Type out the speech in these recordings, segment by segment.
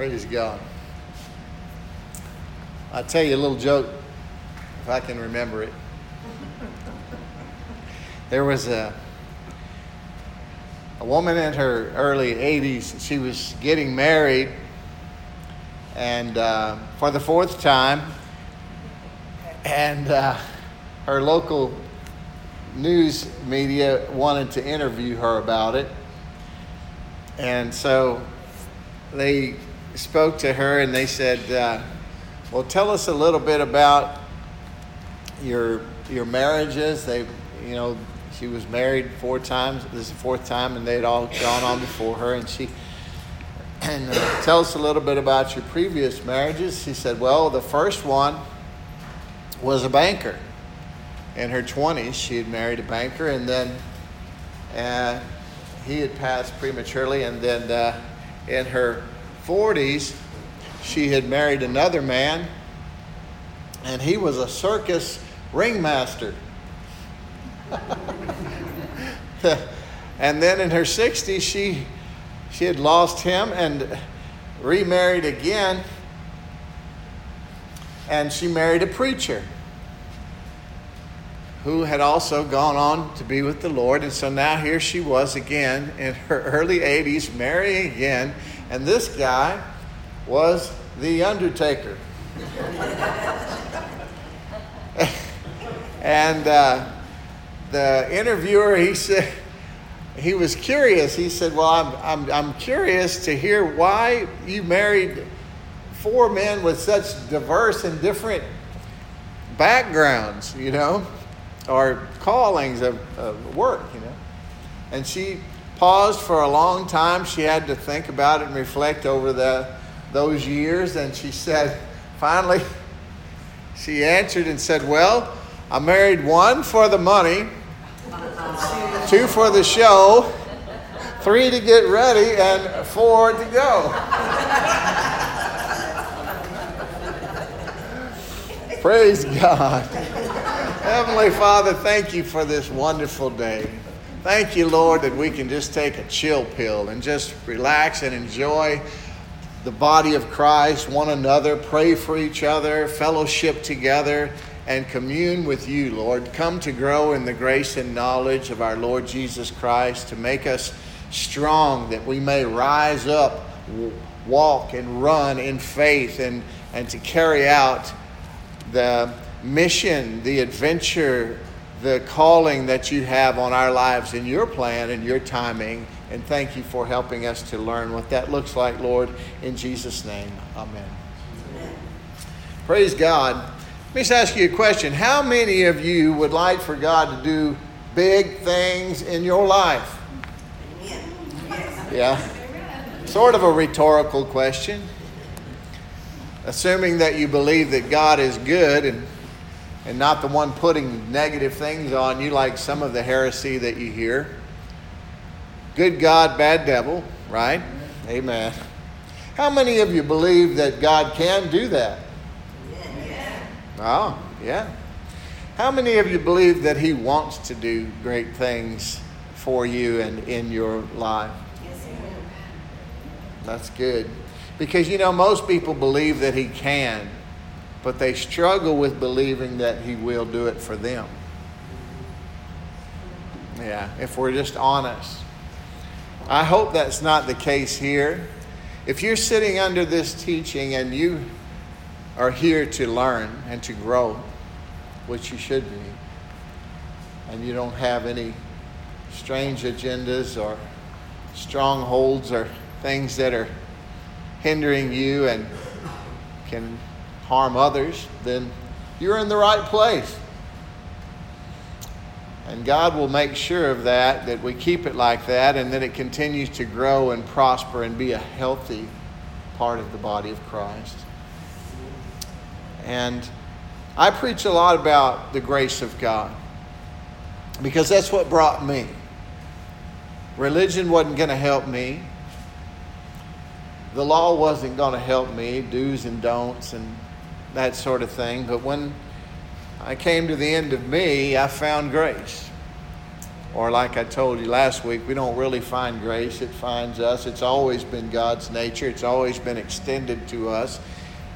Praise God. I'll tell you a little joke if I can remember it. There was a a woman in her early 80s. She was getting married, and uh, for the fourth time, and uh, her local news media wanted to interview her about it. And so they spoke to her and they said, uh, Well, tell us a little bit about your, your marriages. They, you know, she was married four times. This is the fourth time, and they'd all gone on before her. And she, and uh, tell us a little bit about your previous marriages. She said, Well, the first one was a banker. In her 20s, she had married a banker, and then uh, he had passed prematurely. And then uh, in her 40s, she had married another man, and he was a circus ringmaster. and then in her 60s, she, she had lost him and remarried again, and she married a preacher who had also gone on to be with the Lord. And so now here she was again in her early 80s, marrying again. And this guy was the undertaker. and uh, the interviewer, he said, he was curious. He said, Well, I'm, I'm, I'm curious to hear why you married four men with such diverse and different backgrounds, you know or callings of, of work, you know. And she paused for a long time. She had to think about it and reflect over the, those years. And she said, finally, she answered and said, Well, I married one for the money, two for the show, three to get ready, and four to go. Praise God. Heavenly Father, thank you for this wonderful day. Thank you, Lord, that we can just take a chill pill and just relax and enjoy the body of Christ, one another, pray for each other, fellowship together, and commune with you, Lord. Come to grow in the grace and knowledge of our Lord Jesus Christ, to make us strong, that we may rise up, walk, and run in faith, and, and to carry out the mission, the adventure, the calling that you have on our lives in your plan and your timing. And thank you for helping us to learn what that looks like, Lord. In Jesus' name, amen. amen. Praise God. Let me just ask you a question. How many of you would like for God to do big things in your life? Yeah. Sort of a rhetorical question. Assuming that you believe that God is good and and not the one putting negative things on you like some of the heresy that you hear. Good God, bad devil, right? Amen. How many of you believe that God can do that? Yeah. Oh, yeah. How many of you believe that He wants to do great things for you and in your life? Yes, That's good. Because, you know, most people believe that He can but they struggle with believing that He will do it for them. Yeah, if we're just honest. I hope that's not the case here. If you're sitting under this teaching and you are here to learn and to grow, which you should be, and you don't have any strange agendas or strongholds or things that are hindering you and can harm others, then you're in the right place. And God will make sure of that, that we keep it like that, and that it continues to grow and prosper and be a healthy part of the body of Christ. And I preach a lot about the grace of God because that's what brought me. Religion wasn't going to help me. The law wasn't going to help me, do's and don'ts and that sort of thing. But when I came to the end of me, I found grace. Or, like I told you last week, we don't really find grace, it finds us. It's always been God's nature, it's always been extended to us.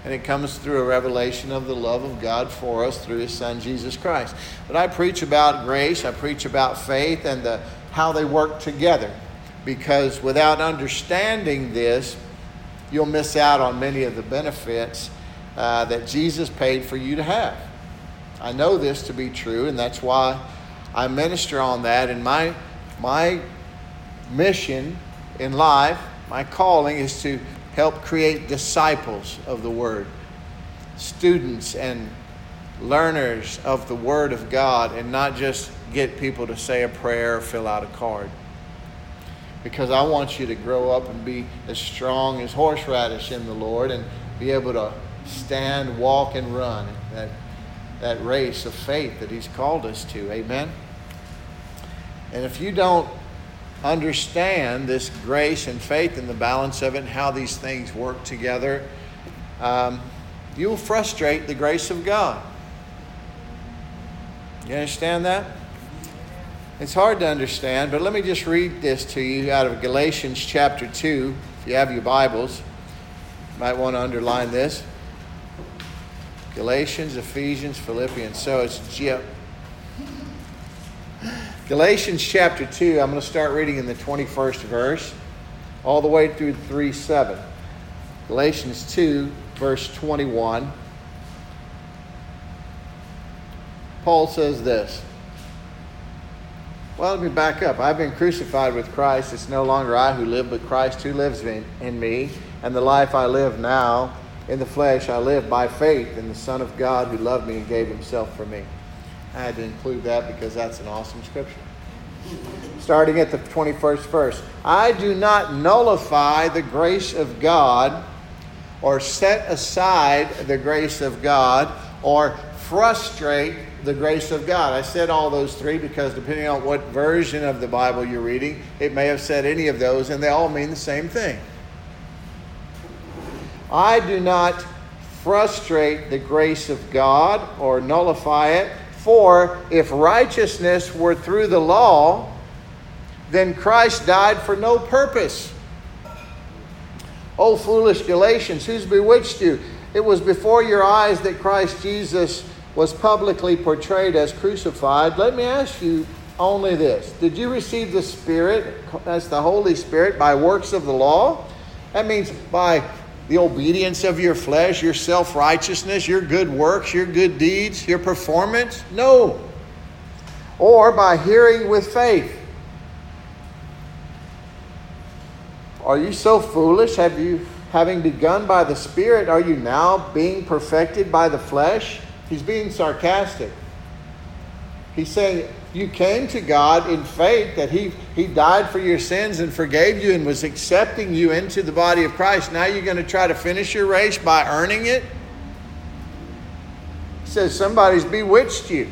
And it comes through a revelation of the love of God for us through His Son, Jesus Christ. But I preach about grace, I preach about faith and the, how they work together. Because without understanding this, you'll miss out on many of the benefits uh, that Jesus paid for you to have. I know this to be true, and that's why I minister on that. And my, my mission in life, my calling, is to help create disciples of the Word, students and learners of the Word of God, and not just get people to say a prayer or fill out a card. Because I want you to grow up and be as strong as horseradish in the Lord and be able to stand, walk, and run that, that race of faith that He's called us to. Amen. And if you don't understand this grace and faith and the balance of it and how these things work together, um, you will frustrate the grace of God. You understand that? It's hard to understand, but let me just read this to you out of Galatians chapter 2. If you have your Bibles, you might want to underline this. Galatians, Ephesians, Philippians. So it's Galatians chapter 2, I'm going to start reading in the 21st verse, all the way through 3 7. Galatians 2, verse 21. Paul says this. Well, let me back up. I've been crucified with Christ. It's no longer I who live, but Christ who lives in, in me. And the life I live now in the flesh, I live by faith in the Son of God who loved me and gave himself for me. I had to include that because that's an awesome scripture. Starting at the 21st verse I do not nullify the grace of God or set aside the grace of God or frustrate the grace of God. I said all those three because depending on what version of the Bible you're reading, it may have said any of those, and they all mean the same thing. I do not frustrate the grace of God or nullify it for if righteousness were through the law, then Christ died for no purpose. O foolish Galatians, who's bewitched you? It was before your eyes that Christ Jesus was publicly portrayed as crucified. Let me ask you only this Did you receive the Spirit, that's the Holy Spirit, by works of the law? That means by the obedience of your flesh, your self righteousness, your good works, your good deeds, your performance? No. Or by hearing with faith. Are you so foolish? Have you, having begun by the Spirit, are you now being perfected by the flesh? He's being sarcastic. He's saying, you came to God in faith that he, he died for your sins and forgave you and was accepting you into the body of Christ. Now you're going to try to finish your race by earning it? He says somebody's bewitched you.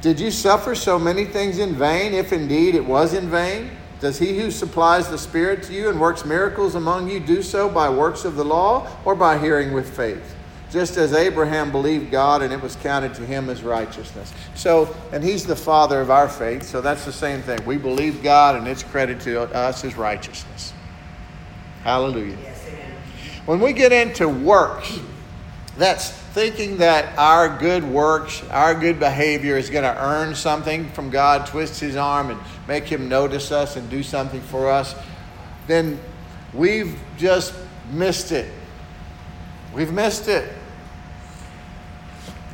Did you suffer so many things in vain, if indeed it was in vain? Does he who supplies the Spirit to you and works miracles among you do so by works of the law or by hearing with faith? Just as Abraham believed God and it was counted to him as righteousness. So, and he's the father of our faith, so that's the same thing. We believe God and it's credited to us as righteousness. Hallelujah. Yes, when we get into works, that's thinking that our good works, our good behavior is going to earn something from God, twist his arm and make him notice us and do something for us, then we've just missed it. We've missed it.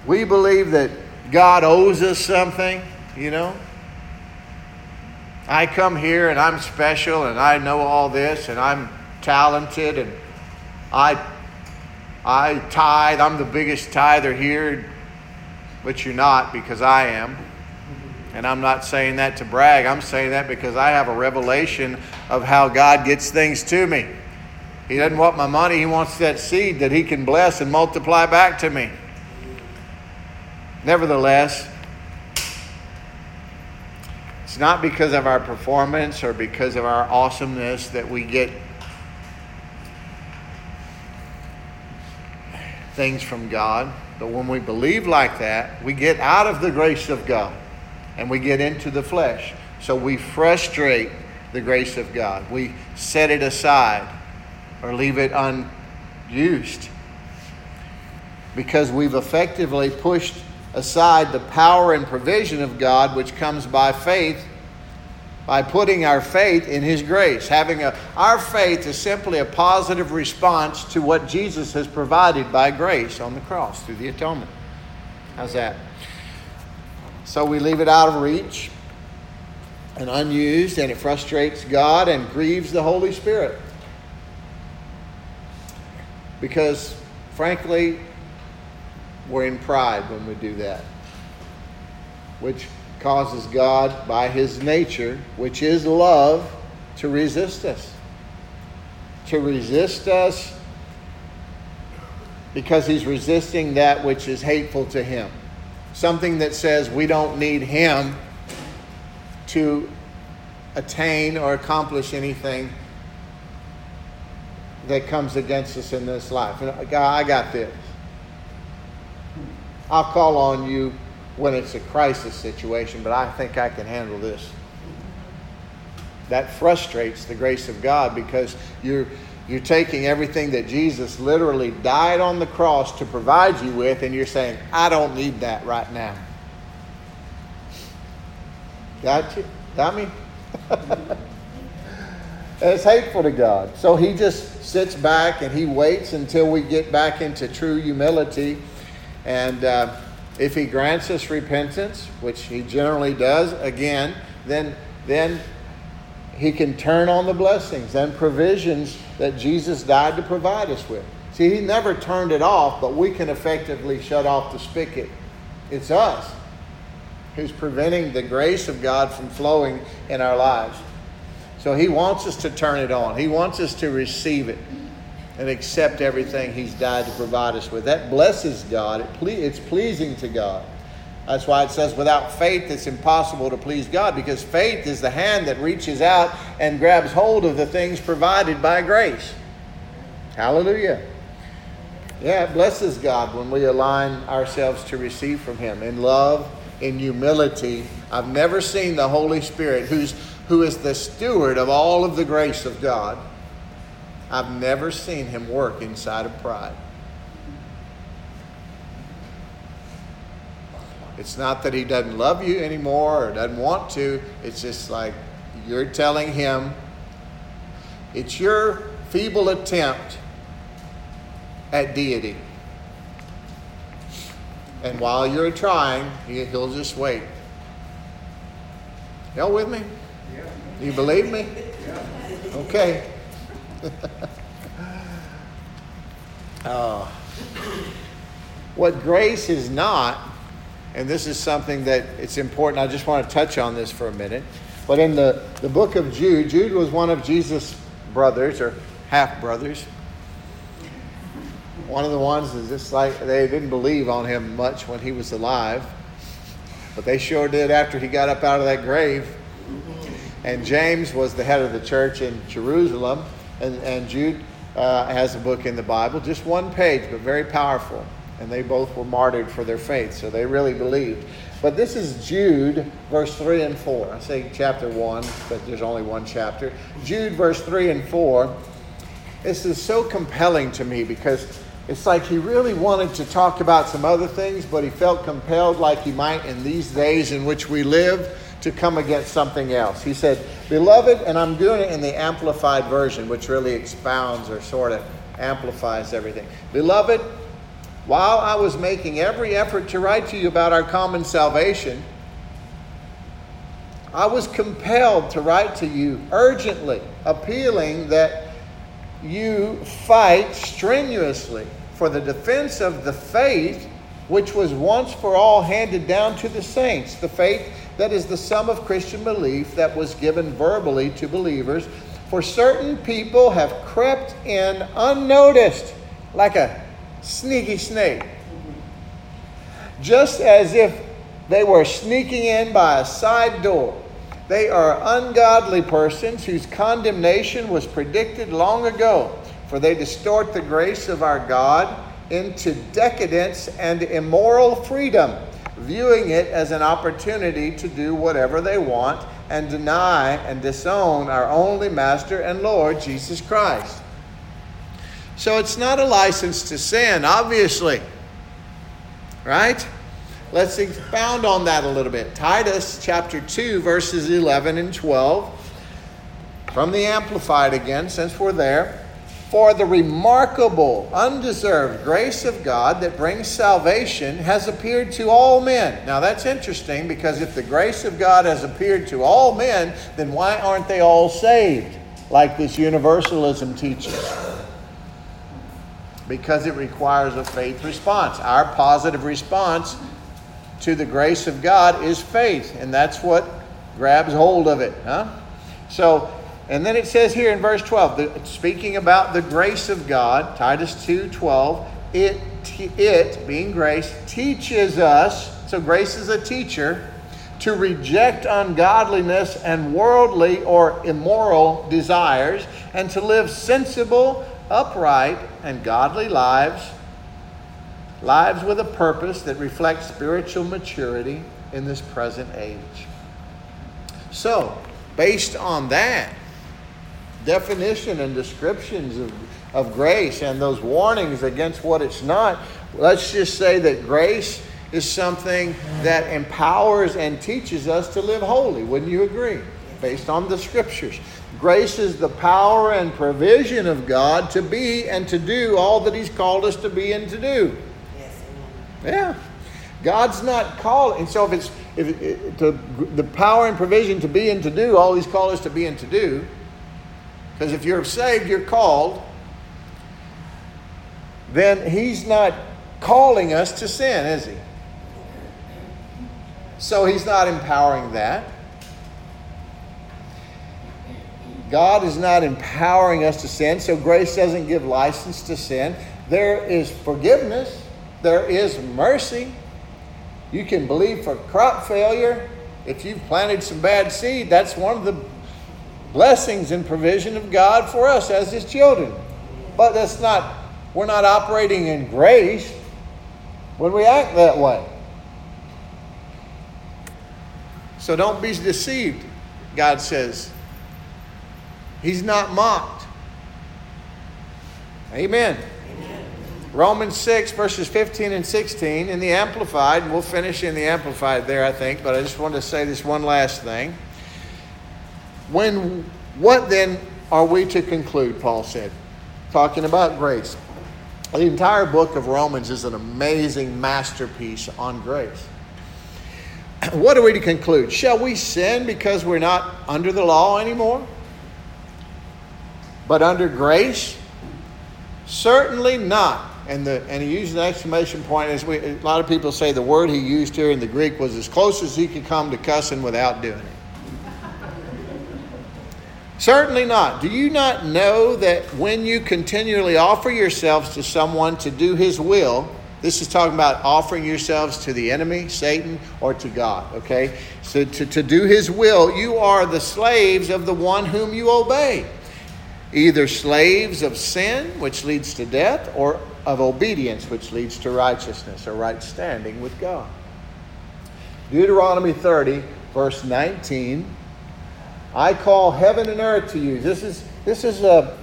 We believe that God owes us something, you know. I come here and I'm special and I know all this and I'm talented and I I tithe. I'm the biggest tither here, but you're not because I am. And I'm not saying that to brag. I'm saying that because I have a revelation of how God gets things to me. He doesn't want my money, He wants that seed that He can bless and multiply back to me. Nevertheless, it's not because of our performance or because of our awesomeness that we get things from God. But when we believe like that, we get out of the grace of God and we get into the flesh. So we frustrate the grace of God. We set it aside or leave it unused because we've effectively pushed aside the power and provision of God which comes by faith by putting our faith in his grace. Having a our faith is simply a positive response to what Jesus has provided by grace on the cross through the atonement. How's that? So we leave it out of reach and unused and it frustrates God and grieves the Holy Spirit. Because frankly we're in pride when we do that, which causes God, by his nature, which is love, to resist us. To resist us because he's resisting that which is hateful to him. Something that says we don't need him to attain or accomplish anything that comes against us in this life. Uh, God, I got this. I'll call on you when it's a crisis situation, but I think I can handle this. That frustrates the grace of God because you're, you're taking everything that Jesus literally died on the cross to provide you with, and you're saying, I don't need that right now. Got you? Got me? it's hateful to God. So he just sits back and he waits until we get back into true humility and uh, if he grants us repentance, which he generally does, again, then, then he can turn on the blessings and provisions that Jesus died to provide us with. See, he never turned it off, but we can effectively shut off the spigot. It's us who's preventing the grace of God from flowing in our lives. So he wants us to turn it on, he wants us to receive it and accept everything He's died to provide us with. That blesses God. It ple- it's pleasing to God. That's why it says without faith it's impossible to please God because faith is the hand that reaches out and grabs hold of the things provided by grace. Hallelujah. Yeah, it blesses God when we align ourselves to receive from Him in love, in humility. I've never seen the Holy Spirit, who's, who is the steward of all of the grace of God, I've never seen him work inside of pride. It's not that he doesn't love you anymore or doesn't want to. It's just like you're telling him it's your feeble attempt at deity. And while you're trying, he'll just wait. Y'all with me? You believe me? Okay. Uh, what grace is not, and this is something that it's important, I just want to touch on this for a minute. But in the, the book of Jude, Jude was one of Jesus' brothers or half brothers. One of the ones is just like they didn't believe on him much when he was alive, but they sure did after he got up out of that grave. And James was the head of the church in Jerusalem and, and Jude uh, has a book in the Bible, just one page, but very powerful. And they both were martyred for their faith, so they really believed. But this is Jude, verse 3 and 4. I say chapter 1, but there's only one chapter. Jude, verse 3 and 4. This is so compelling to me because it's like he really wanted to talk about some other things, but he felt compelled, like he might in these days in which we live, to come against something else. He said, Beloved, and I'm doing it in the amplified version, which really expounds or sort of amplifies everything. Beloved, while I was making every effort to write to you about our common salvation, I was compelled to write to you urgently, appealing that you fight strenuously for the defense of the faith which was once for all handed down to the saints, the faith that is the sum of Christian belief that was given verbally to believers. For certain people have crept in unnoticed, like a sneaky snake, just as if they were sneaking in by a side door. They are ungodly persons whose condemnation was predicted long ago, for they distort the grace of our God into decadence and immoral freedom, viewing it as an opportunity to do whatever they want and deny and disown our only Master and Lord, Jesus Christ. So it's not a license to sin, obviously. Right? Let's expound on that a little bit. Titus chapter 2, verses 11 and 12. From the Amplified again, since we're there. For the remarkable, undeserved grace of God that brings salvation has appeared to all men. Now that's interesting because if the grace of God has appeared to all men, then why aren't they all saved, like this universalism teaches? Because it requires a faith response. Our positive response to the grace of God is faith, and that's what grabs hold of it, huh? So and then it says here in verse 12, speaking about the grace of God, Titus 2 12, it, it, being grace, teaches us, so grace is a teacher, to reject ungodliness and worldly or immoral desires, and to live sensible, upright, and godly lives, lives with a purpose that reflects spiritual maturity in this present age. So, based on that, definition and descriptions of, of grace and those warnings against what it's not, let's just say that grace is something that empowers and teaches us to live holy. Wouldn't you agree? Based on the scriptures. Grace is the power and provision of God to be and to do all that He's called us to be and to do. Yes, Yeah. God's not calling. And so if it's if it, to, the power and provision to be and to do all He's called us to be and to do, because if you're saved, you're called. Then he's not calling us to sin, is he? So he's not empowering that. God is not empowering us to sin, so grace doesn't give license to sin. There is forgiveness, there is mercy. You can believe for crop failure. If you've planted some bad seed, that's one of the blessings and provision of God for us as His children. But that's not, we're not operating in grace when we act that way. So don't be deceived, God says. He's not mocked. Amen. Amen. Romans 6, verses 15 and 16 in the Amplified, and we'll finish in the Amplified there, I think, but I just wanted to say this one last thing. When, what then are we to conclude, Paul said, talking about grace? The entire book of Romans is an amazing masterpiece on grace. What are we to conclude? Shall we sin because we're not under the law anymore? But under grace? Certainly not. And, the, and he used an exclamation point. As we, a lot of people say the word he used here in the Greek was as close as he could come to cussing without doing it. Certainly not. Do you not know that when you continually offer yourselves to someone to do his will, this is talking about offering yourselves to the enemy, Satan, or to God, okay? So to, to do his will, you are the slaves of the one whom you obey. Either slaves of sin, which leads to death, or of obedience, which leads to righteousness or right standing with God. Deuteronomy 30, verse 19 I call heaven and earth to you. This is this is a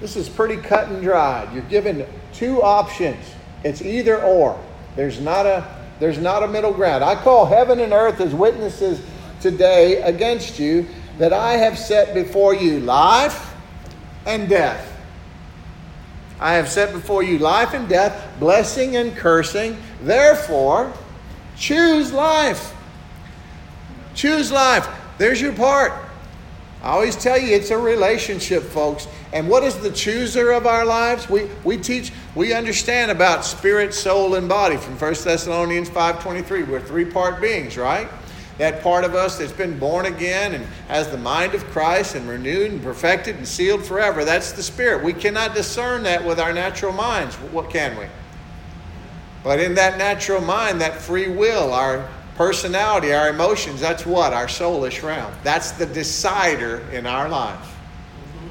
this is pretty cut and dried. You're given two options. It's either or. There's not a there's not a middle ground. I call heaven and earth as witnesses today against you that I have set before you life and death. I have set before you life and death, blessing and cursing. Therefore, choose life. Choose life. There's your part. I always tell you it's a relationship, folks. And what is the chooser of our lives? We, we teach, we understand about spirit, soul, and body from 1 Thessalonians 5.23. We're three-part beings, right? That part of us that's been born again and has the mind of Christ and renewed and perfected and sealed forever. That's the spirit. We cannot discern that with our natural minds. What can we? But in that natural mind, that free will, our personality, our emotions, that's what? Our soulish realm. That's the decider in our life.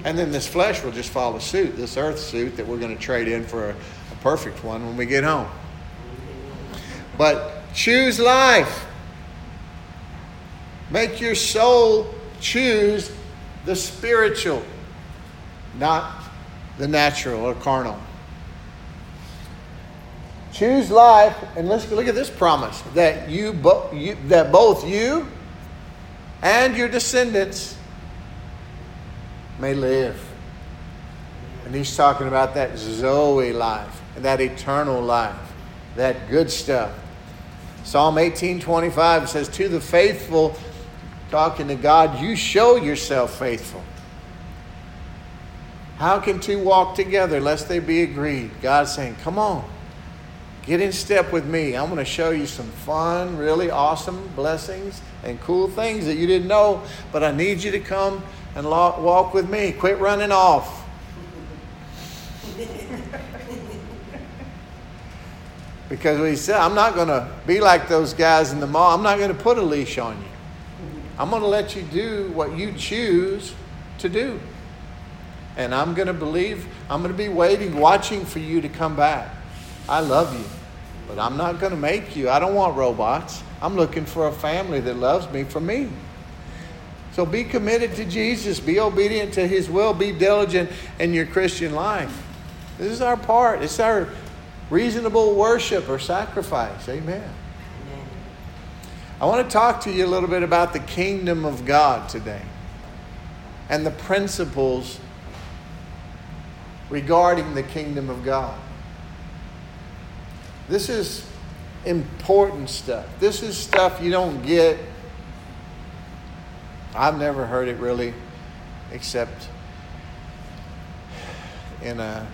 And then this flesh will just follow suit, this earth suit that we're going to trade in for a, a perfect one when we get home. But choose life. Make your soul choose the spiritual, not the natural or carnal. Choose life, and let's look at this promise that you, bo- you that both you and your descendants may live. And he's talking about that Zoe life, and that eternal life, that good stuff. Psalm 18:25 says, "To the faithful, talking to God, you show yourself faithful." How can two walk together lest they be agreed? God's saying, "Come on, get in step with me. I'm going to show you some fun, really awesome blessings and cool things that you didn't know, but I need you to come and walk with me. Quit running off." because we said, I'm not going to be like those guys in the mall. I'm not going to put a leash on you. I'm going to let you do what you choose to do. And I'm going to believe, I'm going to be waiting, watching for you to come back. I love you, but I'm not going to make you. I don't want robots. I'm looking for a family that loves me for me. So be committed to Jesus, be obedient to his will, be diligent in your Christian life. This is our part. It's our reasonable worship or sacrifice. Amen. Amen. I want to talk to you a little bit about the kingdom of God today and the principles regarding the kingdom of God. This is important stuff. This is stuff you don't get. I've never heard it really, except in a,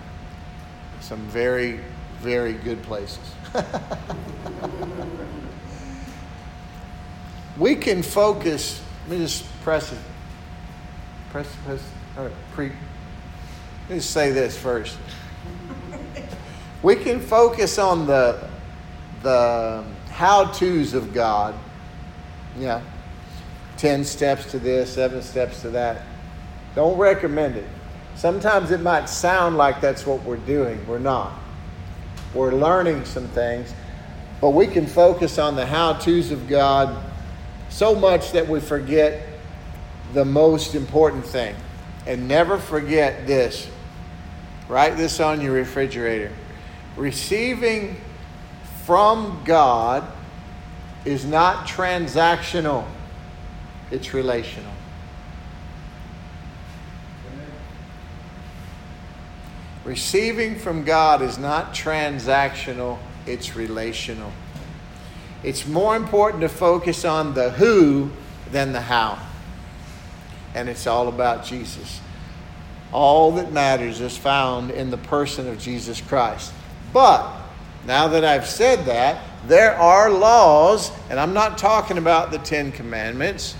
some very very good places. we can focus. Let me just press it. Press, press, or pre. Let me just say this first. We can focus on the the how tos of God. Yeah. 10 steps to this, seven steps to that. Don't recommend it. Sometimes it might sound like that's what we're doing. We're not. We're learning some things, but we can focus on the how to's of God so much that we forget the most important thing. And never forget this. Write this on your refrigerator. Receiving from God is not transactional, it's relational. Receiving from God is not transactional, it's relational. It's more important to focus on the who than the how. And it's all about Jesus. All that matters is found in the person of Jesus Christ. But now that I've said that, there are laws, and I'm not talking about the Ten Commandments.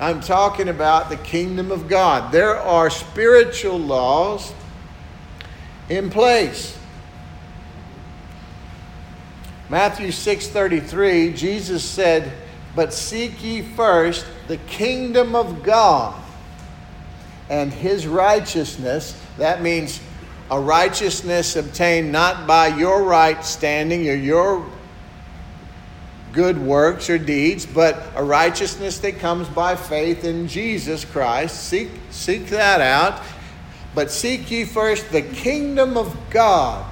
I'm talking about the kingdom of God. There are spiritual laws in place. Matthew 6:33 Jesus said, "But seek ye first the kingdom of God and his righteousness." That means a righteousness obtained not by your right standing or your good works or deeds, but a righteousness that comes by faith in Jesus Christ. Seek, seek that out. But seek ye first the kingdom of God.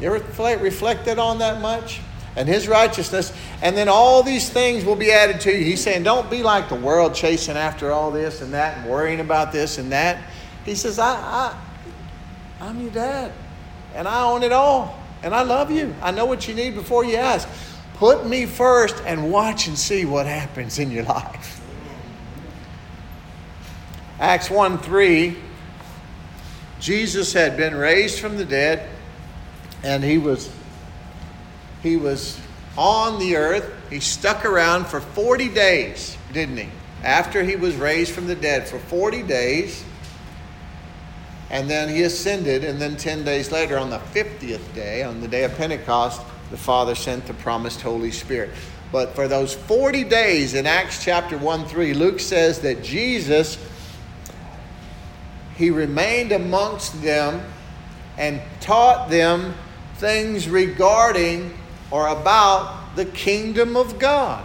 You ever reflected on that much? And his righteousness. And then all these things will be added to you. He's saying, don't be like the world chasing after all this and that and worrying about this and that. He says, I, I, I'm your dad. And I own it all. And I love you. I know what you need before you ask. Put me first and watch and see what happens in your life. Acts 1 3 Jesus had been raised from the dead and he was he was on the earth. He stuck around for 40 days, didn't he? After he was raised from the dead for 40 days. And then he ascended, and then 10 days later, on the 50th day, on the day of Pentecost, the Father sent the promised Holy Spirit. But for those 40 days in Acts chapter 1 3, Luke says that Jesus he remained amongst them and taught them things regarding or about the kingdom of God.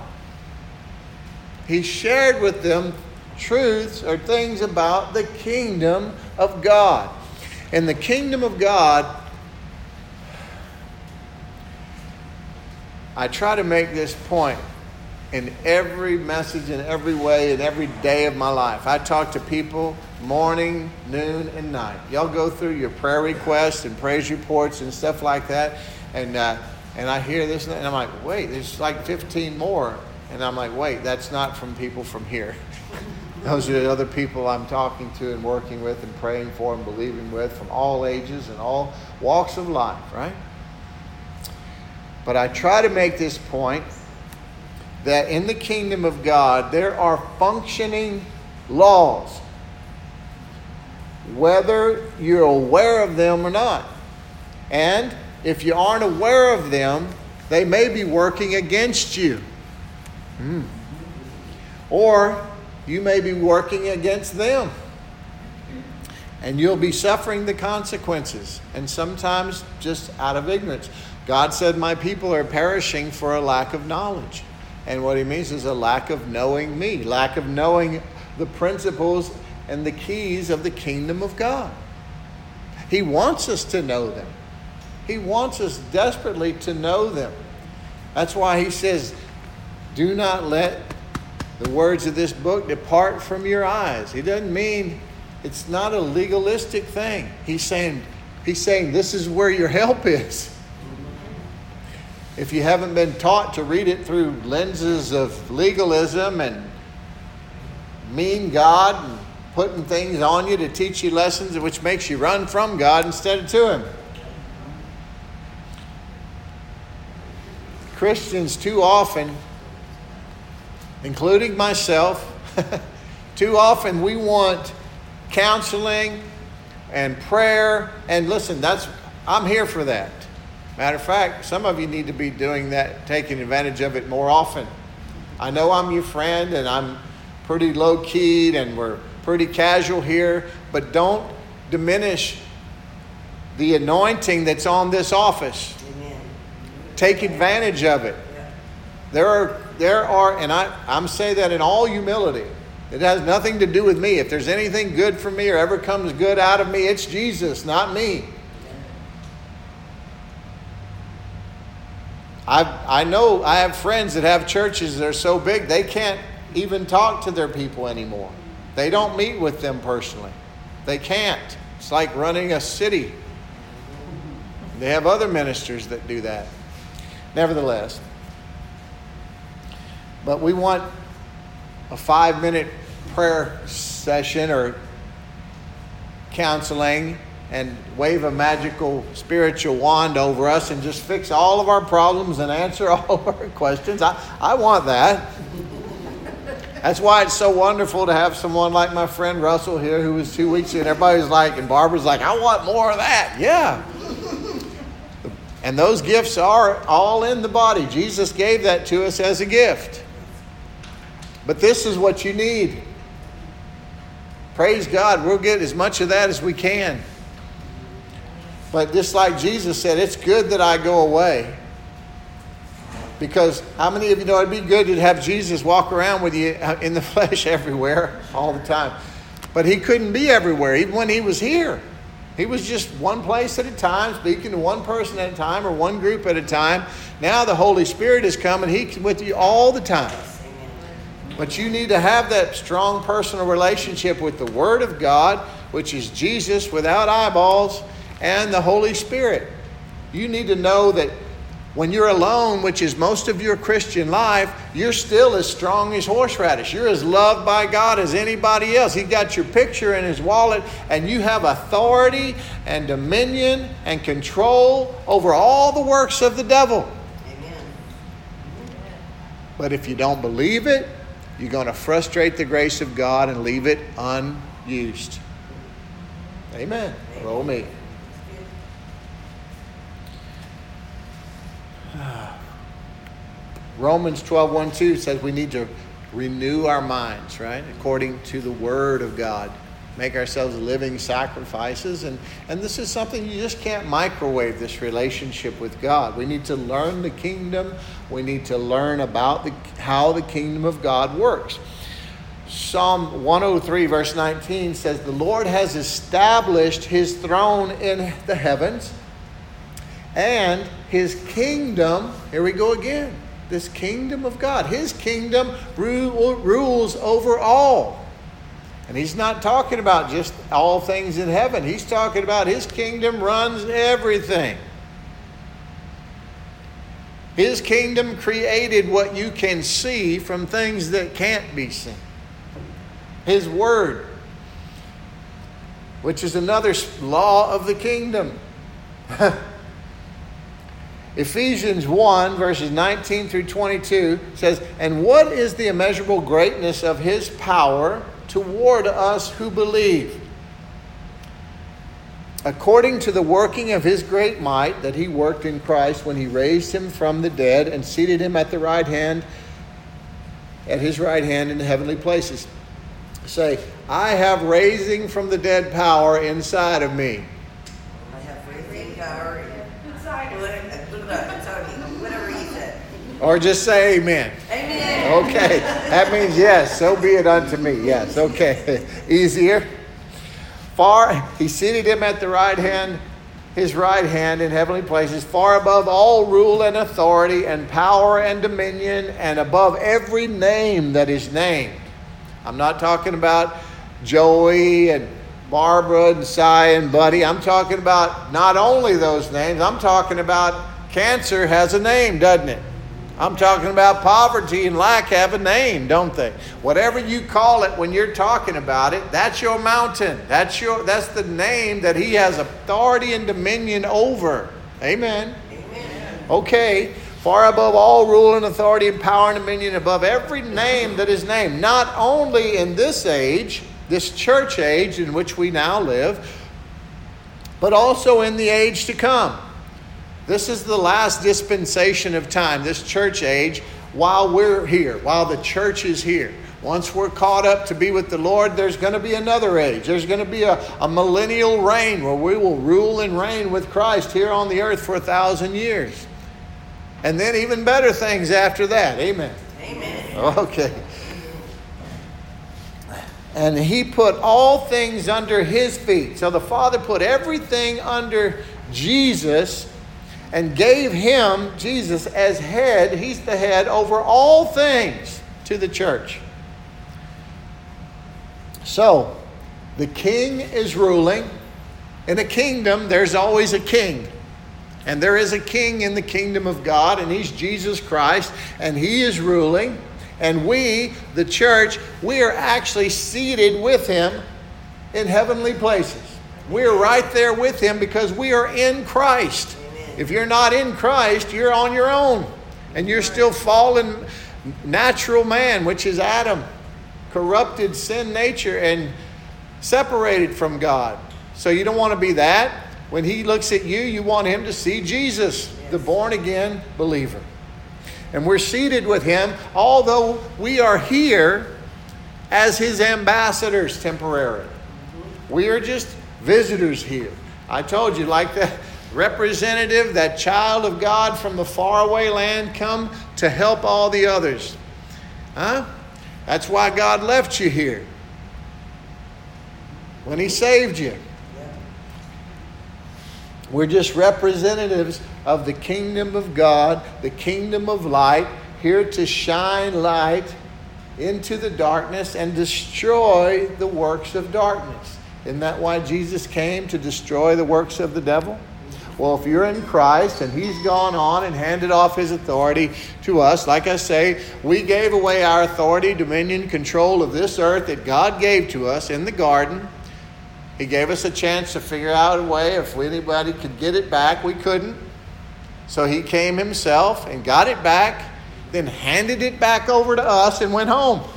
He shared with them truths or things about the kingdom of God. In the kingdom of God, I try to make this point in every message, in every way, in every day of my life. I talk to people morning, noon, and night. Y'all go through your prayer requests and praise reports and stuff like that, and uh, and I hear this, and I'm like, wait, there's like 15 more, and I'm like, wait, that's not from people from here. Those are the other people I'm talking to and working with and praying for and believing with from all ages and all walks of life, right? But I try to make this point that in the kingdom of God, there are functioning laws, whether you're aware of them or not. And if you aren't aware of them, they may be working against you. Mm. Or you may be working against them. And you'll be suffering the consequences, and sometimes just out of ignorance. God said, My people are perishing for a lack of knowledge. And what he means is a lack of knowing me, lack of knowing the principles and the keys of the kingdom of God. He wants us to know them. He wants us desperately to know them. That's why he says, Do not let the words of this book depart from your eyes. He doesn't mean it's not a legalistic thing. He's saying, he's saying this is where your help is if you haven't been taught to read it through lenses of legalism and mean God and putting things on you to teach you lessons which makes you run from God instead of to Him. Christians too often, including myself, too often we want counseling and prayer and listen, that's I'm here for that. Matter of fact, some of you need to be doing that, taking advantage of it more often. I know I'm your friend and I'm pretty low keyed and we're pretty casual here, but don't diminish the anointing that's on this office. Amen. Take advantage of it. There are, there are, and I, I'm saying that in all humility. It has nothing to do with me. If there's anything good for me or ever comes good out of me, it's Jesus, not me. I, I know I have friends that have churches that are so big they can't even talk to their people anymore. They don't meet with them personally. They can't. It's like running a city. They have other ministers that do that. Nevertheless, but we want a five minute prayer session or counseling and wave a magical spiritual wand over us and just fix all of our problems and answer all of our questions. I, I want that. That's why it's so wonderful to have someone like my friend Russell here who was two weeks. And everybody's like, and Barbara's like, I want more of that. Yeah. And those gifts are all in the body. Jesus gave that to us as a gift. But this is what you need. Praise God, we'll get as much of that as we can. But just like Jesus said, it's good that I go away. Because how many of you know it'd be good to have Jesus walk around with you uh, in the flesh everywhere all the time? But he couldn't be everywhere, even when he was here. He was just one place at a time, speaking to one person at a time or one group at a time. Now the Holy Spirit is coming, He's with you all the time. But you need to have that strong personal relationship with the Word of God, which is Jesus without eyeballs and the Holy Spirit. You need to know that when you're alone, which is most of your Christian life, you're still as strong as horseradish. You're as loved by God as anybody else. He got your picture in his wallet, and you have authority and dominion and control over all the works of the devil. Amen. But if you don't believe it, you're going to frustrate the grace of God and leave it unused. Amen. Amen. Roll me. Romans 12, 1, 2 says we need to renew our minds, right? According to the Word of God. Make ourselves living sacrifices. And, and this is something you just can't microwave this relationship with God. We need to learn the kingdom, we need to learn about the, how the kingdom of God works. Psalm 103, verse 19 says, The Lord has established his throne in the heavens, and his kingdom, here we go again, this kingdom of God, his kingdom rules over all. And he's not talking about just all things in heaven, he's talking about his kingdom runs everything. His kingdom created what you can see from things that can't be seen. His word, which is another law of the kingdom. Ephesians 1, verses 19 through 22 says, And what is the immeasurable greatness of his power? Toward us who believe. According to the working of his great might that he worked in Christ when he raised him from the dead and seated him at the right hand, at his right hand in the heavenly places. Say, I have raising from the dead power inside of me. I have raising power inside of me. Whatever he said. Or just say amen. Amen. Okay, that means yes, so be it unto me. Yes, okay. Easier. Far, he seated him at the right hand, his right hand in heavenly places, far above all rule and authority and power and dominion, and above every name that is named. I'm not talking about Joey and Barbara and Cy and Buddy. I'm talking about not only those names, I'm talking about cancer has a name, doesn't it? I'm talking about poverty and lack have a name, don't they? Whatever you call it when you're talking about it, that's your mountain. That's your that's the name that he has authority and dominion over. Amen. Amen. Okay. Far above all rule and authority and power and dominion, above every name that is named, not only in this age, this church age in which we now live, but also in the age to come. This is the last dispensation of time, this church age, while we're here, while the church is here. Once we're caught up to be with the Lord, there's going to be another age. There's going to be a, a millennial reign where we will rule and reign with Christ here on the earth for a thousand years. And then even better things after that. Amen. Amen. Okay. And he put all things under his feet. So the Father put everything under Jesus and gave him, Jesus, as head. He's the head over all things to the church. So, the king is ruling. In a kingdom, there's always a king. And there is a king in the kingdom of God, and he's Jesus Christ, and he is ruling. And we, the church, we are actually seated with him in heavenly places. We're right there with him because we are in Christ. If you're not in Christ, you're on your own. And you're still fallen natural man, which is Adam, corrupted sin nature and separated from God. So you don't want to be that. When he looks at you, you want him to see Jesus, the born again believer. And we're seated with him, although we are here as his ambassadors temporarily. Mm-hmm. We are just visitors here. I told you, like that representative, that child of God from the faraway land, come to help all the others. Huh? That's why God left you here. When He saved you. We're just representatives of the kingdom of God, the kingdom of light, here to shine light into the darkness and destroy the works of darkness. Isn't that why Jesus came to destroy the works of the devil? Well, if you're in Christ and He's gone on and handed off His authority to us, like I say, we gave away our authority, dominion, control of this earth that God gave to us in the garden. He gave us a chance to figure out a way if anybody could get it back. We couldn't. So He came Himself and got it back, then handed it back over to us and went home.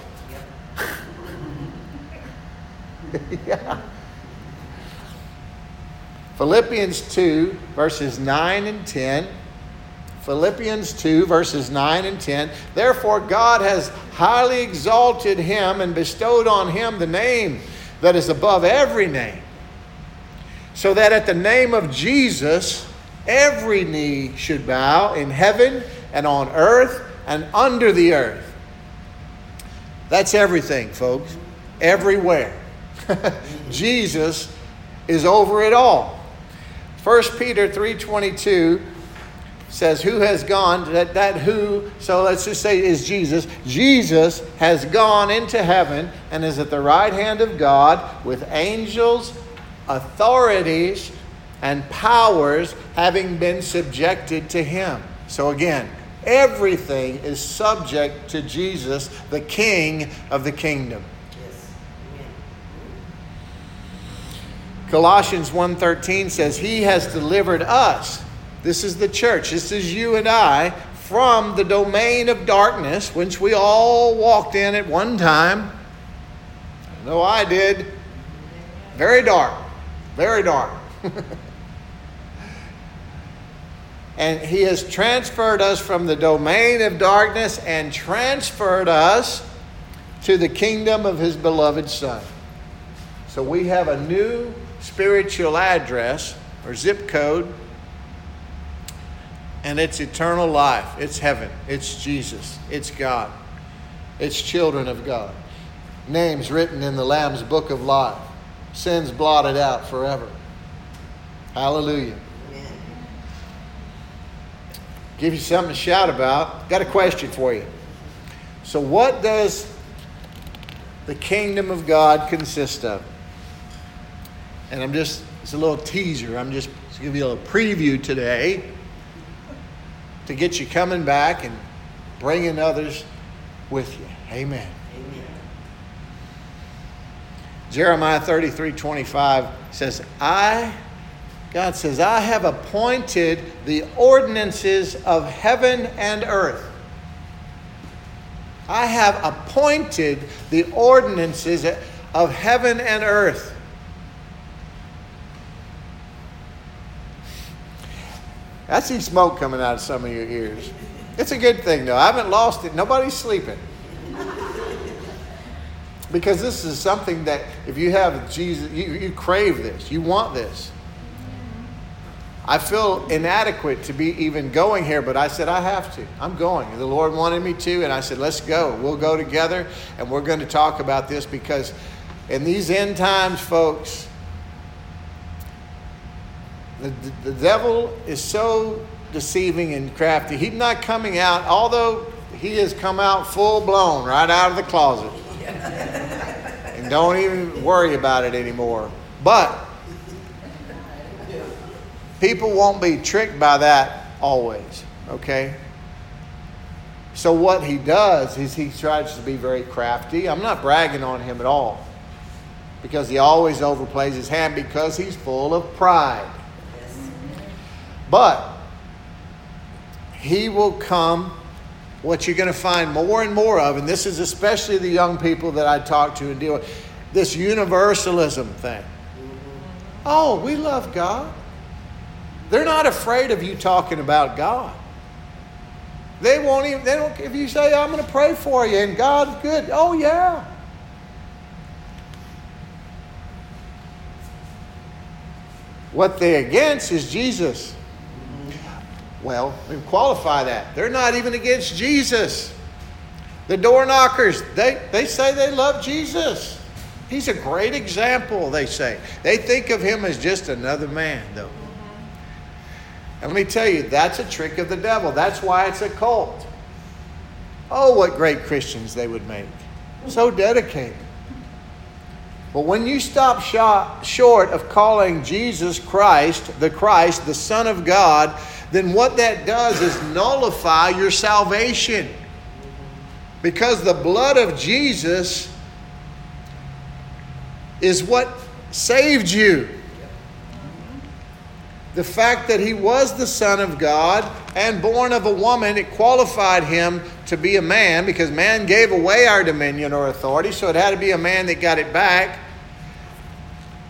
yeah. Philippians 2, verses 9 and 10. Philippians 2, verses 9 and 10. Therefore, God has highly exalted him and bestowed on him the name that is above every name, so that at the name of Jesus, every knee should bow in heaven and on earth and under the earth. That's everything, folks. Everywhere. Jesus is over it all. 1 Peter 3:22 says who has gone? That that who so let's just say is Jesus. Jesus has gone into heaven and is at the right hand of God with angels authorities and powers having been subjected to him. So again everything is subject to Jesus the king of the kingdom Yes. Amen. Colossians 1:13 says he has delivered us this is the church this is you and I from the domain of darkness which we all walked in at one time. Know I did. Very dark very dark. And he has transferred us from the domain of darkness and transferred us to the kingdom of his beloved son. So we have a new spiritual address or zip code, and it's eternal life. It's heaven. It's Jesus. It's God. It's children of God. Names written in the Lamb's book of life. Sins blotted out forever. Hallelujah. Give you something to shout about. Got a question for you. So, what does the kingdom of God consist of? And I'm just, it's a little teaser. I'm just to give you a little preview today to get you coming back and bringing others with you. Amen. Amen. Jeremiah 33 25 says, I, God says, I have appointed the ordinances of heaven and earth. I have appointed the ordinances of heaven and earth. I see smoke coming out of some of your ears. It's a good thing, though. I haven't lost it. Nobody's sleeping. Because this is something that if you have Jesus, you, you crave this, you want this. I feel inadequate to be even going here, but I said, I have to. I'm going. The Lord wanted me to, and I said, let's go. We'll go together, and we're going to talk about this because in these end times, folks, the, the, the devil is so deceiving and crafty. He's not coming out, although he has come out full blown right out of the closet. and don't even worry about it anymore. But people won't be tricked by that always, okay? So what he does is he tries to be very crafty. I'm not bragging on him at all because he always overplays his hand because he's full of pride. But he will come. What you're going to find more and more of, and this is especially the young people that I talk to and deal with, this universalism thing. Oh, we love God. They're not afraid of you talking about God. They won't even, they don't, if you say, I'm going to pray for you and God's good, oh, yeah. What they're against is Jesus. Well, we qualify that. They're not even against Jesus. The door knockers, they, they say they love Jesus. He's a great example, they say. They think of him as just another man, though. And let me tell you, that's a trick of the devil. That's why it's a cult. Oh, what great Christians they would make. So dedicated. But when you stop short, short of calling Jesus Christ, the Christ, the Son of God, then what that does is nullify your salvation. Because the blood of Jesus is what saved you. The fact that he was the Son of God and born of a woman, it qualified him to be a man because man gave away our dominion or authority, so it had to be a man that got it back.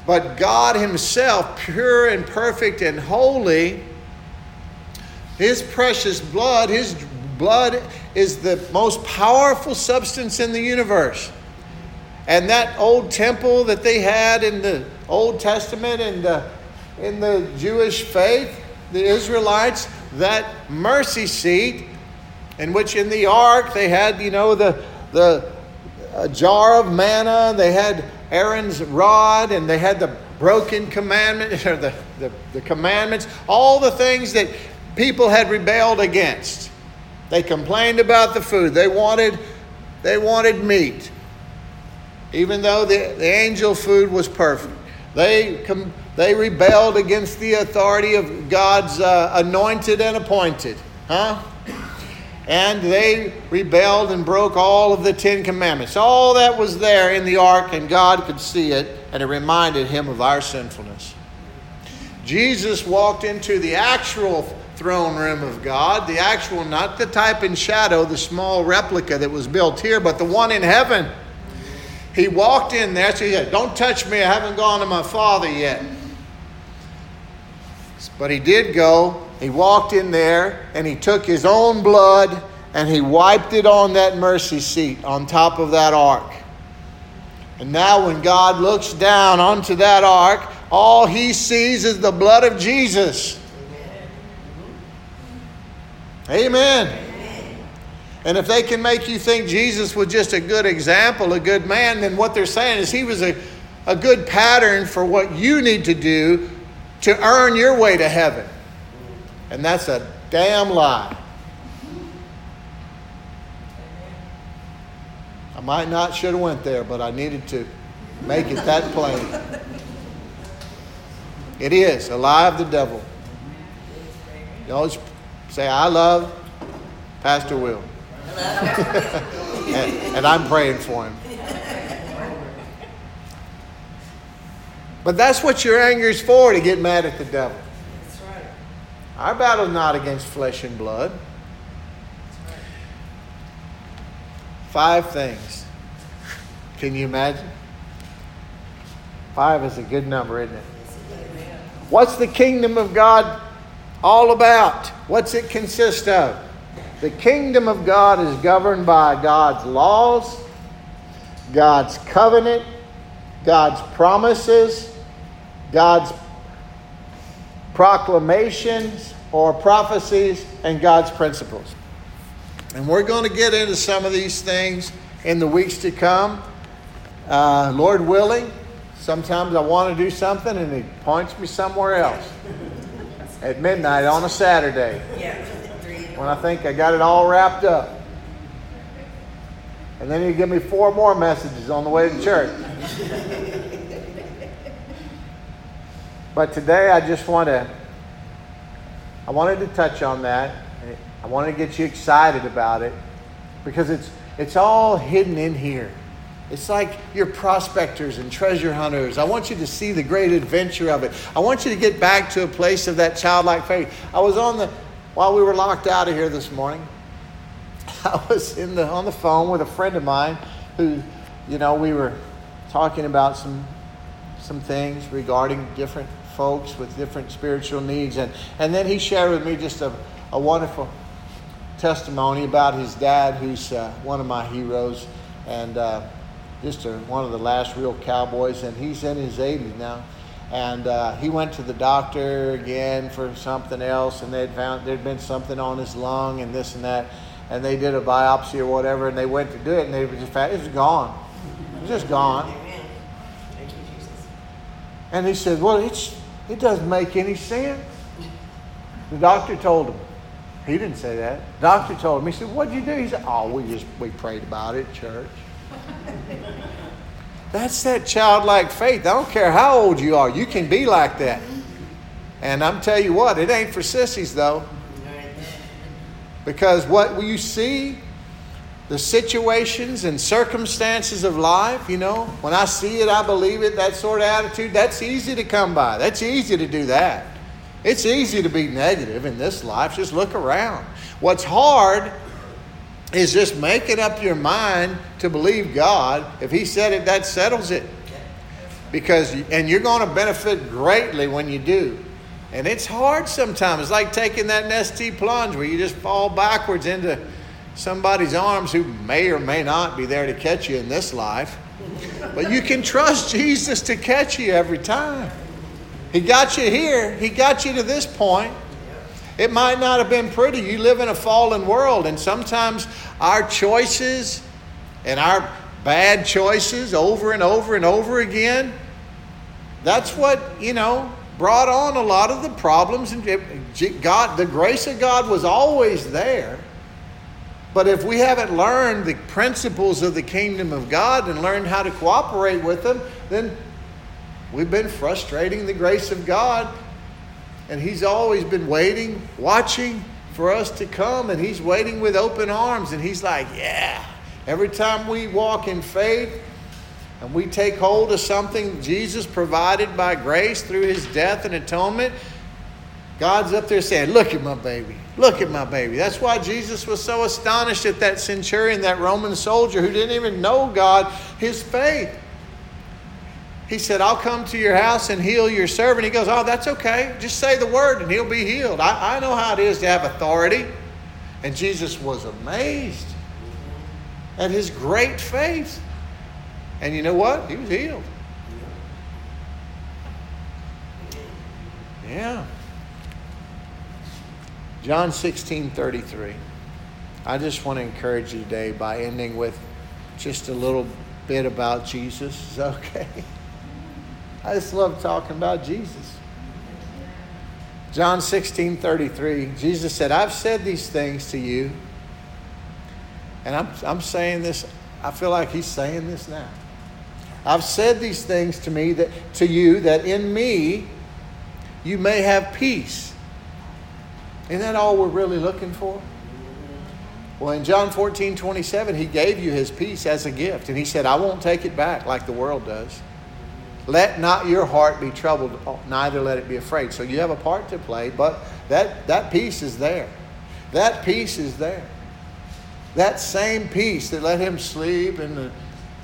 But God Himself, pure and perfect and holy, His precious blood, His blood is the most powerful substance in the universe. And that old temple that they had in the Old Testament and the, in the Jewish faith, the Israelites, that mercy seat, in which in the ark they had, you know, the, the jar of manna, they had Aaron's rod, and they had the broken commandment, or the, the, the commandments, all the things that people had rebelled against. They complained about the food. They wanted, they wanted meat even though the, the angel food was perfect. They, com- they rebelled against the authority of God's uh, anointed and appointed. Huh? And they rebelled and broke all of the Ten Commandments. All that was there in the ark, and God could see it, and it reminded him of our sinfulness. Jesus walked into the actual throne room of God, the actual, not the type in shadow, the small replica that was built here, but the one in heaven. He walked in there, so he said, Don't touch me, I haven't gone to my father yet. But he did go. He walked in there and he took his own blood and he wiped it on that mercy seat on top of that ark. And now, when God looks down onto that ark, all he sees is the blood of Jesus. Amen. And if they can make you think Jesus was just a good example, a good man, then what they're saying is he was a, a good pattern for what you need to do to earn your way to heaven. And that's a damn lie. I might not should have went there, but I needed to make it that plain. It is a lie of the devil. You always say, I love Pastor Will and, and I'm praying for him. But that's what your anger is for to get mad at the devil. That's right. Our battle is not against flesh and blood. Five things. Can you imagine? Five is a good number, isn't it? What's the kingdom of God all about? What's it consist of? The kingdom of God is governed by God's laws, God's covenant, God's promises, God's proclamations or prophecies, and God's principles. And we're going to get into some of these things in the weeks to come. Uh, Lord willing, sometimes I want to do something and He points me somewhere else at midnight on a Saturday. Yeah when I think I got it all wrapped up. And then you give me four more messages on the way to church. but today I just want to I wanted to touch on that. I wanted to get you excited about it because it's it's all hidden in here. It's like you're prospectors and treasure hunters. I want you to see the great adventure of it. I want you to get back to a place of that childlike faith. I was on the while we were locked out of here this morning, I was in the, on the phone with a friend of mine who, you know, we were talking about some, some things regarding different folks with different spiritual needs. And, and then he shared with me just a, a wonderful testimony about his dad, who's uh, one of my heroes and uh, just a, one of the last real cowboys. And he's in his 80s now and uh, he went to the doctor again for something else, and they'd found there'd been something on his lung and this and that, and they did a biopsy or whatever, and they went to do it, and they just it was gone, it was just gone. And he said, "Well, it's it doesn't make any sense." The doctor told him. He didn't say that. The doctor told him. He said, "What'd you do?" He said, "Oh, we just we prayed about it, church." That's that childlike faith. I don't care how old you are, you can be like that. And I'm tell you what, it ain't for sissies though. Because what you see, the situations and circumstances of life, you know, when I see it, I believe it, that sort of attitude, that's easy to come by. That's easy to do that. It's easy to be negative in this life. Just look around. What's hard is just making up your mind to believe God. If He said it, that settles it. Because, and you're going to benefit greatly when you do. And it's hard sometimes. It's like taking that nasty plunge where you just fall backwards into, somebody's arms who may or may not be there to catch you in this life. But you can trust Jesus to catch you every time. He got you here, He got you to this point. It might not have been pretty. You live in a fallen world, and sometimes our choices and our bad choices over and over and over again, that's what, you know, brought on a lot of the problems. And God, the grace of God was always there. But if we haven't learned the principles of the kingdom of God and learned how to cooperate with them, then we've been frustrating the grace of God. And He's always been waiting, watching for us to come, and He's waiting with open arms. And He's like, Yeah. Every time we walk in faith and we take hold of something Jesus provided by grace through His death and atonement, God's up there saying, Look at my baby. Look at my baby. That's why Jesus was so astonished at that centurion, that Roman soldier who didn't even know God, his faith. He said, I'll come to your house and heal your servant. He goes, Oh, that's okay. Just say the word and he'll be healed. I, I know how it is to have authority. And Jesus was amazed at his great faith. And you know what? He was healed. Yeah. John 16 33. I just want to encourage you today by ending with just a little bit about Jesus. Is okay? I just love talking about Jesus. John 16 33. Jesus said, I've said these things to you. And I'm, I'm saying this, I feel like he's saying this now. I've said these things to me that to you that in me you may have peace. Isn't that all we're really looking for? Well, in John 14, 27, he gave you his peace as a gift. And he said, I won't take it back like the world does. Let not your heart be troubled, neither let it be afraid. So you have a part to play, but that, that peace is there. That peace is there. That same peace that let him sleep in the,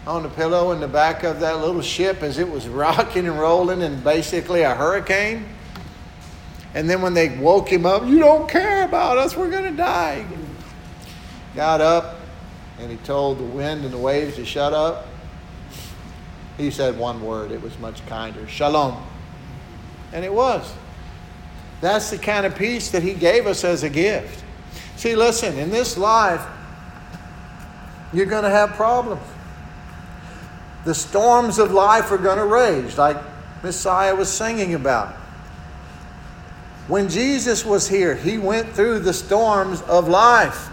on the pillow in the back of that little ship as it was rocking and rolling in basically a hurricane and then when they woke him up, you don't care about us, we're going to die. Got up and he told the wind and the waves to shut up. He said one word, it was much kinder Shalom. And it was. That's the kind of peace that he gave us as a gift. See, listen, in this life, you're going to have problems. The storms of life are going to rage, like Messiah was singing about. When Jesus was here, he went through the storms of life.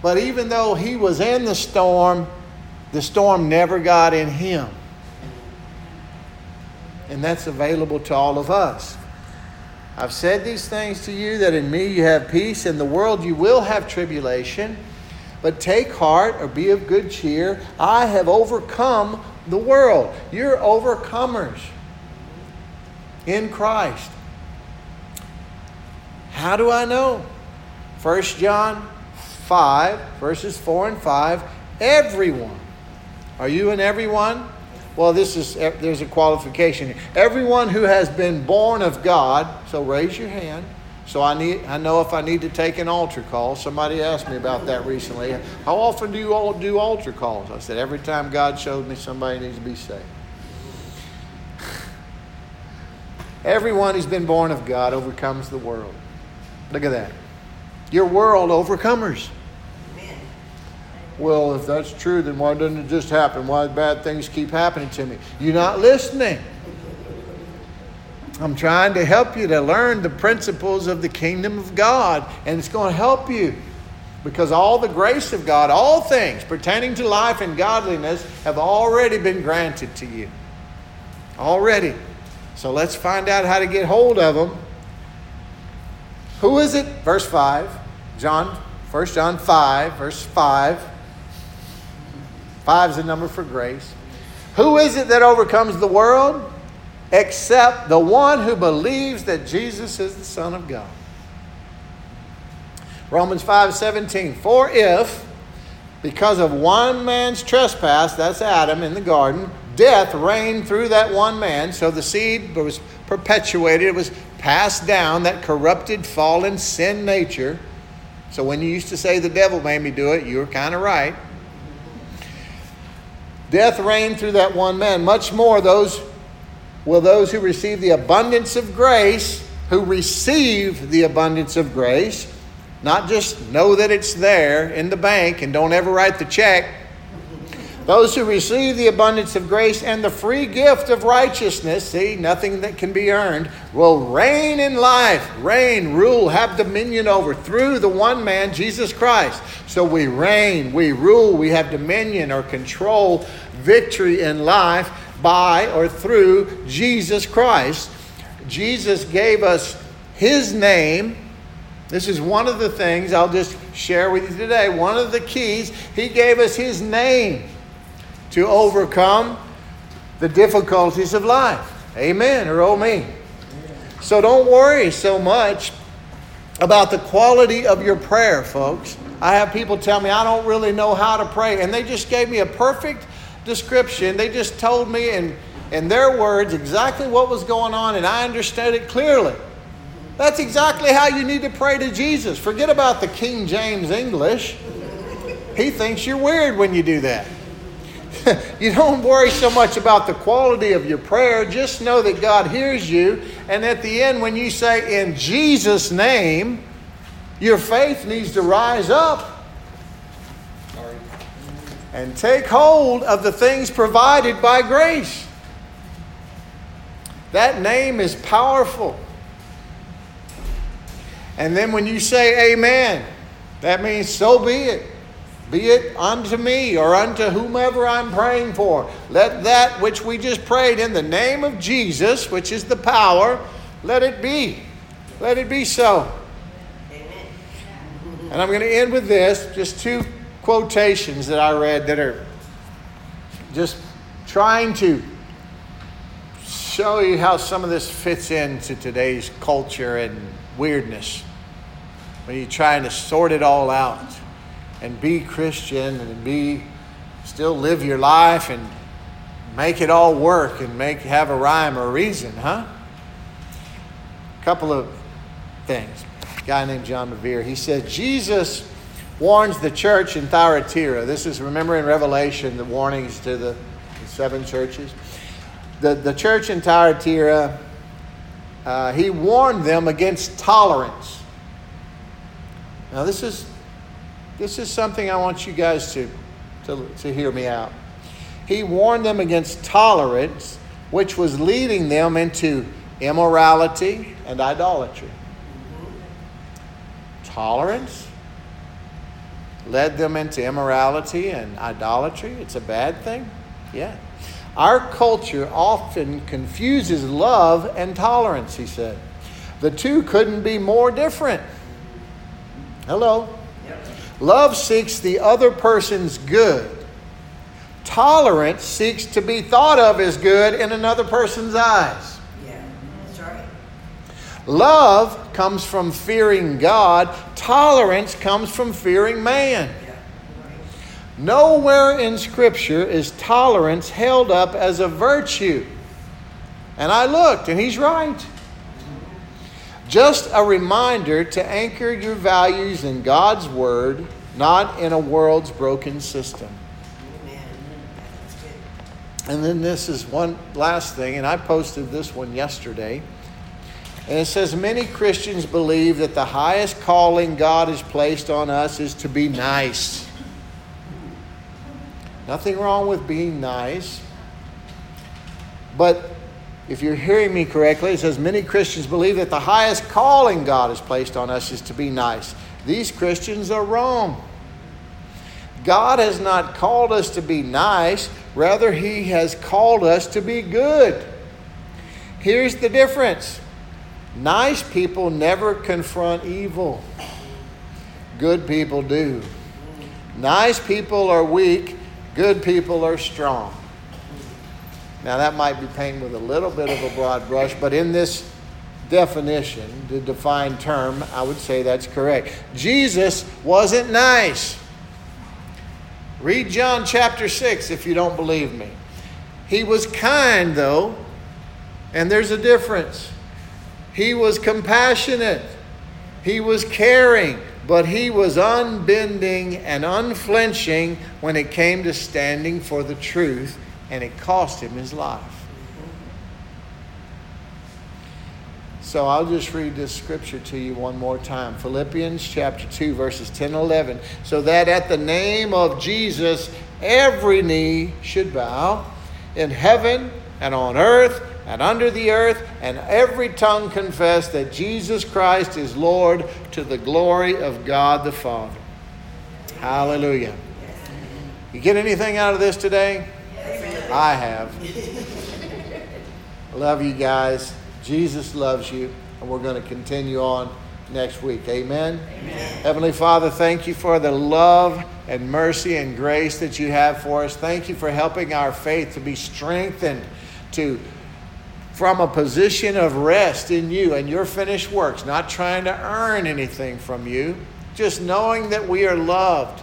But even though he was in the storm, the storm never got in him. And that's available to all of us. I've said these things to you that in me you have peace. In the world you will have tribulation. But take heart or be of good cheer. I have overcome the world. You're overcomers in Christ. How do I know? 1 John 5, verses 4 and 5. Everyone. Are you an everyone? Well, this is eh, there's a qualification. Everyone who has been born of God, so raise your hand. So I need I know if I need to take an altar call. Somebody asked me about that recently. How often do you all do altar calls? I said every time God showed me somebody needs to be saved. Everyone who's been born of God overcomes the world. Look at that. You're world overcomers. Well, if that's true, then why doesn't it just happen? Why bad things keep happening to me? You're not listening. I'm trying to help you to learn the principles of the kingdom of God, and it's going to help you because all the grace of God, all things pertaining to life and godliness, have already been granted to you. Already. So let's find out how to get hold of them. Who is it? Verse 5. John, 1 John 5, verse 5. 5 is the number for grace. Who is it that overcomes the world? Except the one who believes that Jesus is the Son of God. Romans 5 17. For if, because of one man's trespass, that's Adam in the garden, death reigned through that one man, so the seed was perpetuated, it was passed down, that corrupted, fallen, sin nature. So when you used to say the devil made me do it, you were kind of right. Death reigned through that one man. Much more those will those who receive the abundance of grace, who receive the abundance of grace, not just know that it's there in the bank and don't ever write the check. Those who receive the abundance of grace and the free gift of righteousness, see, nothing that can be earned, will reign in life, reign, rule, have dominion over through the one man, Jesus Christ. So we reign, we rule, we have dominion or control, victory in life by or through Jesus Christ. Jesus gave us his name. This is one of the things I'll just share with you today. One of the keys, he gave us his name to overcome the difficulties of life. Amen, or oh me. So don't worry so much about the quality of your prayer, folks. I have people tell me I don't really know how to pray, and they just gave me a perfect description. They just told me in, in their words exactly what was going on, and I understood it clearly. That's exactly how you need to pray to Jesus. Forget about the King James English. He thinks you're weird when you do that. you don't worry so much about the quality of your prayer. Just know that God hears you. And at the end, when you say, in Jesus' name, your faith needs to rise up and take hold of the things provided by grace. That name is powerful. And then when you say amen, that means so be it. Be it unto me or unto whomever I'm praying for. Let that which we just prayed in the name of Jesus, which is the power, let it be. Let it be so. Amen. And I'm going to end with this just two quotations that I read that are just trying to show you how some of this fits into today's culture and weirdness. When you're trying to sort it all out and be Christian and be still live your life and make it all work and make have a rhyme or a reason, huh? A couple of things. A guy named John Bevere, he said Jesus warns the church in Thyatira. This is remember in Revelation the warnings to the, the seven churches. The the church in Thyatira, uh, he warned them against tolerance. Now this is this is something I want you guys to, to, to hear me out. He warned them against tolerance, which was leading them into immorality and idolatry. Tolerance led them into immorality and idolatry. It's a bad thing? Yeah. Our culture often confuses love and tolerance, he said. The two couldn't be more different. Hello. Love seeks the other person's good. Tolerance seeks to be thought of as good in another person's eyes. Yeah, that's right. Love comes from fearing God. Tolerance comes from fearing man. Yeah, Nowhere in Scripture is tolerance held up as a virtue. And I looked, and he's right. Just a reminder to anchor your values in God's Word, not in a world's broken system. And then this is one last thing, and I posted this one yesterday. And it says Many Christians believe that the highest calling God has placed on us is to be nice. Nothing wrong with being nice. But if you're hearing me correctly, it says many Christians believe that the highest calling God has placed on us is to be nice. These Christians are wrong. God has not called us to be nice, rather, He has called us to be good. Here's the difference nice people never confront evil, good people do. Nice people are weak, good people are strong. Now, that might be painted with a little bit of a broad brush, but in this definition, the defined term, I would say that's correct. Jesus wasn't nice. Read John chapter 6 if you don't believe me. He was kind, though, and there's a difference. He was compassionate, he was caring, but he was unbending and unflinching when it came to standing for the truth, and it cost him his life. So I'll just read this scripture to you one more time. Philippians chapter 2, verses 10 and 11. So that at the name of Jesus, every knee should bow in heaven and on earth and under the earth, and every tongue confess that Jesus Christ is Lord to the glory of God the Father. Hallelujah. You get anything out of this today? I have. Love you guys. Jesus loves you, and we're going to continue on next week. Amen? Amen. Heavenly Father, thank you for the love and mercy and grace that you have for us. Thank you for helping our faith to be strengthened to from a position of rest in you and your finished works, not trying to earn anything from you, just knowing that we are loved.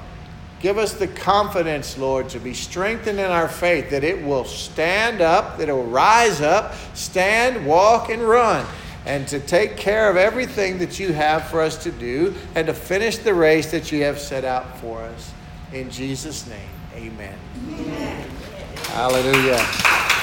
Give us the confidence, Lord, to be strengthened in our faith, that it will stand up, that it will rise up, stand, walk, and run, and to take care of everything that you have for us to do, and to finish the race that you have set out for us. In Jesus' name, amen. amen. Hallelujah.